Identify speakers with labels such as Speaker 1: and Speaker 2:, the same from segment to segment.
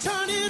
Speaker 1: Turn it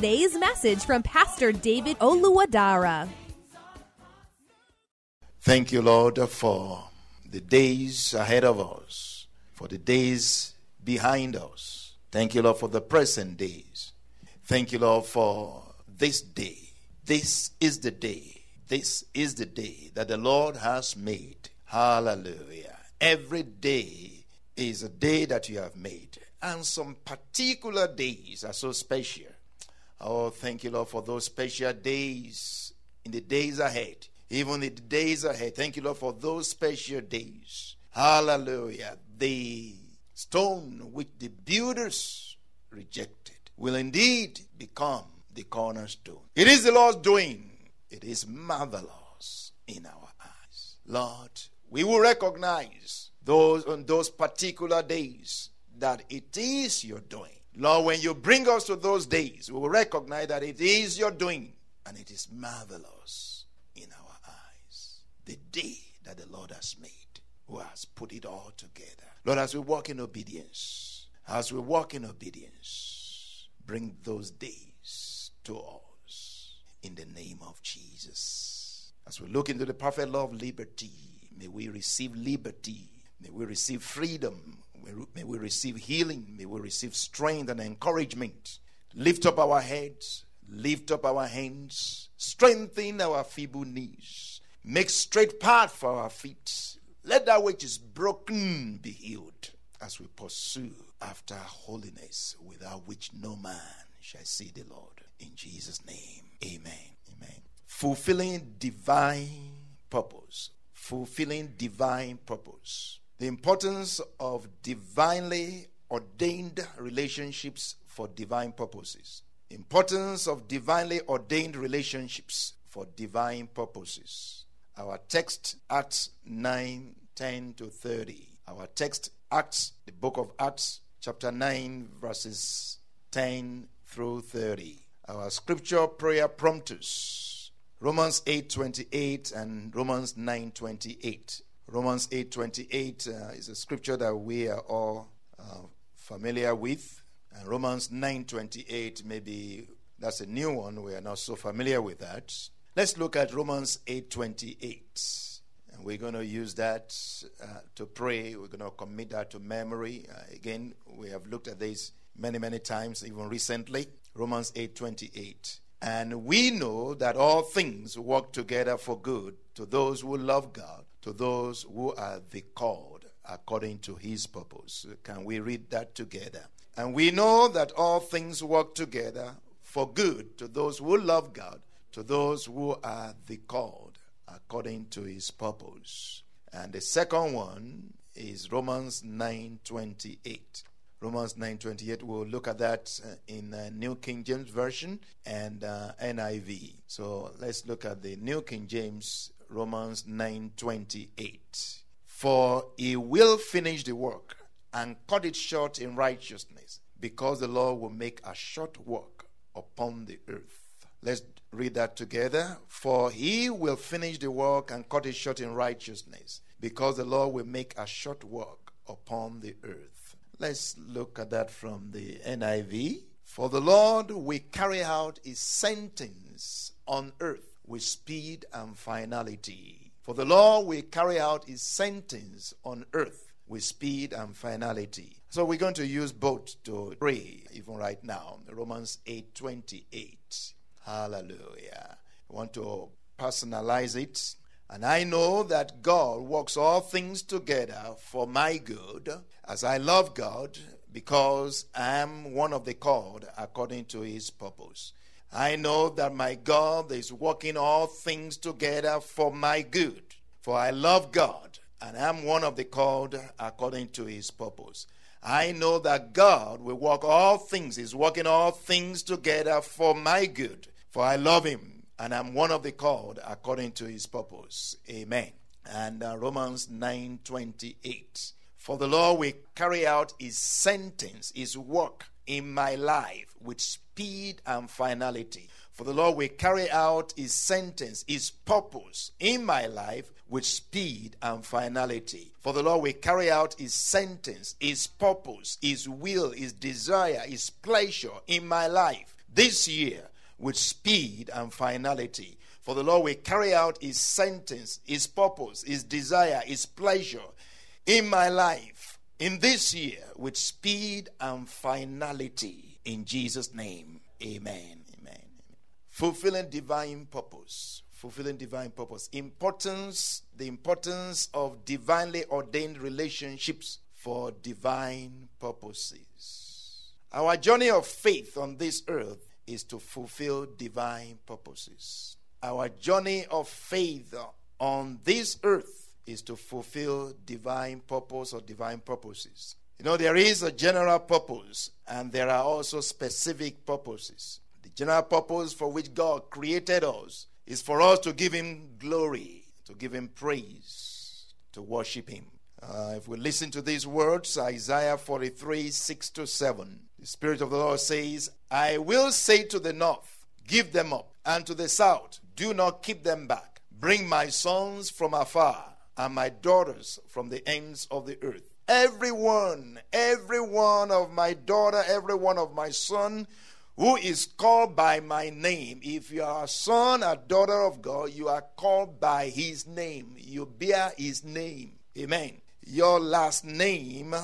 Speaker 2: message from Pastor David Oluwadara.
Speaker 3: Thank you, Lord, for the days ahead of us, for the days behind us. Thank you, Lord, for the present days. Thank you, Lord, for this day. This is the day. This is the day that the Lord has made. Hallelujah. Every day is a day that you have made, and some particular days are so special. Oh, thank you, Lord, for those special days in the days ahead. Even in the days ahead. Thank you, Lord, for those special days. Hallelujah. The stone which the builders rejected will indeed become the cornerstone. It is the Lord's doing. It is marvelous in our eyes. Lord, we will recognize those on those particular days that it is your doing. Lord, when you bring us to those days, we will recognize that it is your doing and it is marvelous in our eyes. The day that the Lord has made, who has put it all together. Lord, as we walk in obedience, as we walk in obedience, bring those days to us in the name of Jesus. As we look into the perfect law of liberty, may we receive liberty, may we receive freedom, May we receive healing. May we receive strength and encouragement. Lift up our heads. Lift up our hands. Strengthen our feeble knees. Make straight path for our feet. Let that which is broken be healed as we pursue after holiness, without which no man shall see the Lord. In Jesus' name, amen. Amen. Fulfilling divine purpose. Fulfilling divine purpose the importance of divinely ordained relationships for divine purposes. Importance of divinely ordained relationships for divine purposes. Our text, Acts 9 10 to 30. Our text, Acts, the book of Acts, chapter 9, verses 10 through 30. Our scripture prayer prompters, Romans 8 28 and Romans 9 28. Romans 8:28 uh, is a scripture that we are all uh, familiar with, and Romans 9:28 maybe that's a new one. We are not so familiar with that. Let's look at Romans 8:28, and we're going to use that uh, to pray. We're going to commit that to memory. Uh, again, we have looked at this many, many times, even recently. Romans 8:28. And we know that all things work together for good to those who love God, to those who are the called according to his purpose. Can we read that together? And we know that all things work together for good to those who love God, to those who are the called according to his purpose. And the second one is Romans 9:28. Romans 9:28 we'll look at that uh, in uh, New King James version and uh, NIV. So let's look at the New King James Romans 9:28. For he will finish the work and cut it short in righteousness, because the Lord will make a short work upon the earth. Let's read that together. For he will finish the work and cut it short in righteousness, because the Lord will make a short work upon the earth. Let's look at that from the NIV. For the Lord will carry out his sentence on earth with speed and finality. For the law will carry out his sentence on earth with speed and finality. So we're going to use both to pray even right now. Romans 8:28. Hallelujah. I want to personalize it. And I know that God works all things together for my good as I love God because I am one of the called according to his purpose. I know that my God is working all things together for my good. For I love God and am one of the called according to his purpose. I know that God will work all things, is working all things together for my good. For I love him and I'm one of the called according to his purpose. Amen. And uh, Romans 9:28. For the law will carry out his sentence, his work in my life with speed and finality. For the Lord will carry out his sentence, his purpose in my life with speed and finality. For the Lord will carry out his sentence, his purpose, his will, his desire, his pleasure in my life this year with speed and finality. For the Lord will carry out his sentence, his purpose, his desire, his pleasure in my life in this year with speed and finality. In Jesus' name, amen. Amen. Fulfilling divine purpose. Fulfilling divine purpose. Importance, the importance of divinely ordained relationships for divine purposes. Our journey of faith on this earth is to fulfill divine purposes. Our journey of faith on this earth is to fulfill divine purpose or divine purposes. You know, there is a general purpose and there are also specific purposes. The general purpose for which God created us is for us to give Him glory, to give Him praise, to worship Him. Uh, if we listen to these words, Isaiah 43 6 to 7, the Spirit of the Lord says, I will say to the north, Give them up, and to the south, Do not keep them back. Bring my sons from afar, and my daughters from the ends of the earth. Everyone, every one of my daughter, every one of my son who is called by my name. If you are a son, a daughter of God, you are called by his name. You bear his name. Amen. Your last name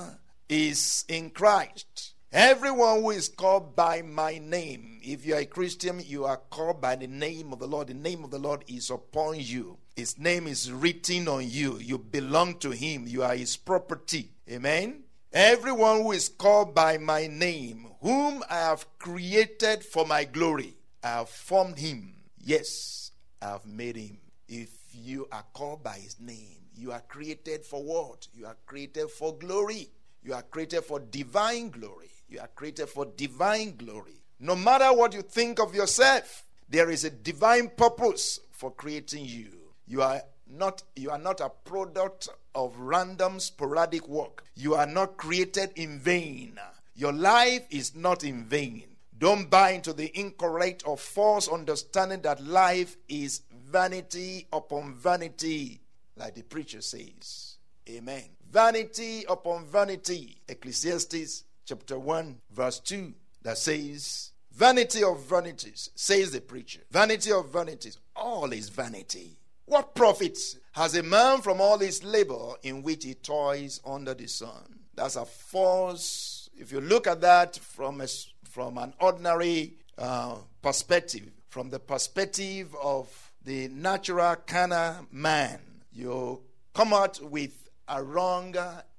Speaker 3: is in Christ. Everyone who is called by my name, if you are a Christian, you are called by the name of the Lord. The name of the Lord is upon you. His name is written on you. You belong to Him. You are His property. Amen. Everyone who is called by my name, whom I have created for my glory, I have formed him. Yes, I have made him. If you are called by his name, you are created for what? You are created for glory. You are created for divine glory. You are created for divine glory. No matter what you think of yourself, there is a divine purpose for creating you. You are not you are not a product of random sporadic work. You are not created in vain. Your life is not in vain. Don't buy into the incorrect or false understanding that life is vanity upon vanity, like the preacher says. Amen. Vanity upon vanity. Ecclesiastes chapter 1, verse 2, that says, Vanity of vanities, says the preacher. Vanity of vanities. All is vanity. What profit has a man from all his labor in which he toils under the sun? That's a false. If you look at that from a, from an ordinary uh, perspective, from the perspective of the natural carnal man, you come out with a wrong,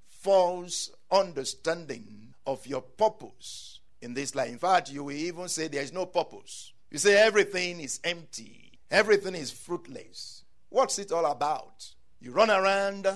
Speaker 3: false understanding of your purpose in this life. In fact, you will even say there is no purpose. You say everything is empty, everything is fruitless. What's it all about? You run around,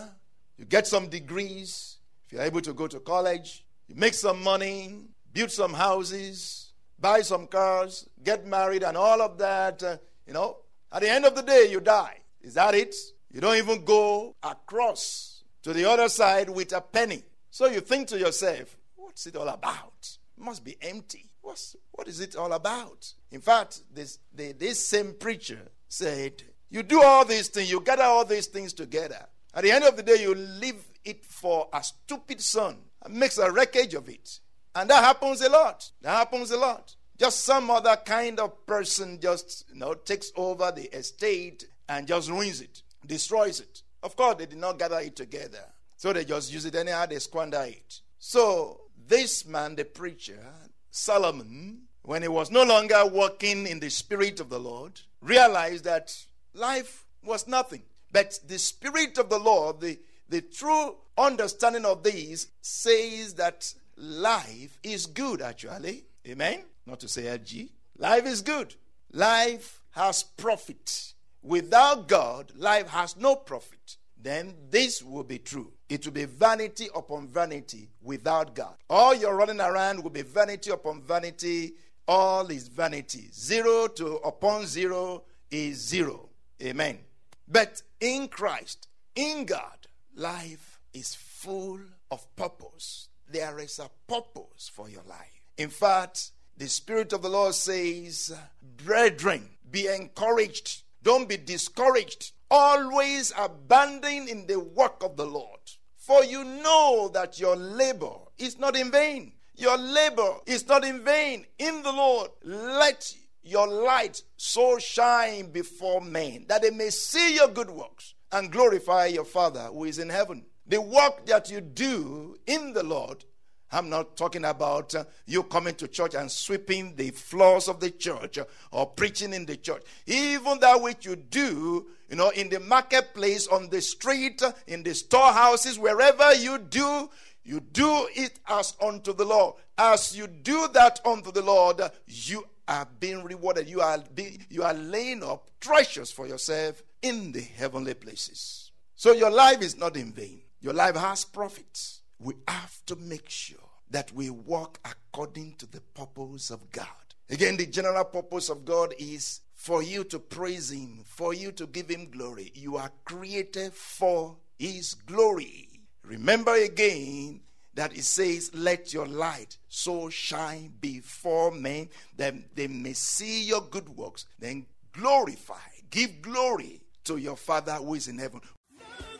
Speaker 3: you get some degrees, if you're able to go to college, you make some money, build some houses, buy some cars, get married, and all of that. Uh, you know, at the end of the day, you die. Is that it? You don't even go across to the other side with a penny. So you think to yourself, what's it all about? It must be empty. What's, what is it all about? In fact, this, the, this same preacher said, You do all these things, you gather all these things together, At the end of the day, you leave it for a stupid son and makes a wreckage of it. And that happens a lot. That happens a lot. Just some other kind of person just you know takes over the estate and just ruins it, destroys it. Of course, they did not gather it together. So they just use it anyhow, they squander it. So this man, the preacher, Solomon, when he was no longer walking in the spirit of the Lord, realized that life was nothing. But the spirit of the Lord, the, the true understanding of this, says that life is good, actually. Amen? Not to say LG. Life is good. Life has profit. Without God, life has no profit. Then this will be true. It will be vanity upon vanity without God. All you're running around will be vanity upon vanity. All is vanity. Zero to upon zero is zero. Amen. But in Christ, in God, life is full of purpose. There is a purpose for your life. In fact, the Spirit of the Lord says, Brethren, be encouraged. Don't be discouraged. Always abandon in the work of the Lord. For you know that your labor is not in vain. Your labor is not in vain in the Lord. Let your light so shine before men that they may see your good works and glorify your Father who is in heaven. The work that you do in the Lord, I'm not talking about uh, you coming to church and sweeping the floors of the church uh, or preaching in the church. Even that which you do, you know, in the marketplace, on the street, uh, in the storehouses, wherever you do, you do it as unto the Lord. As you do that unto the Lord, you are being rewarded. You are, be, you are laying up treasures for yourself in the heavenly places. So your life is not in vain. Your life has profits. We have to make sure that we walk according to the purpose of God. Again, the general purpose of God is for you to praise Him, for you to give Him glory. You are created for His glory. Remember again that it says, Let your light so shine before men that they may see your good works, then glorify, give glory to your Father who is in heaven.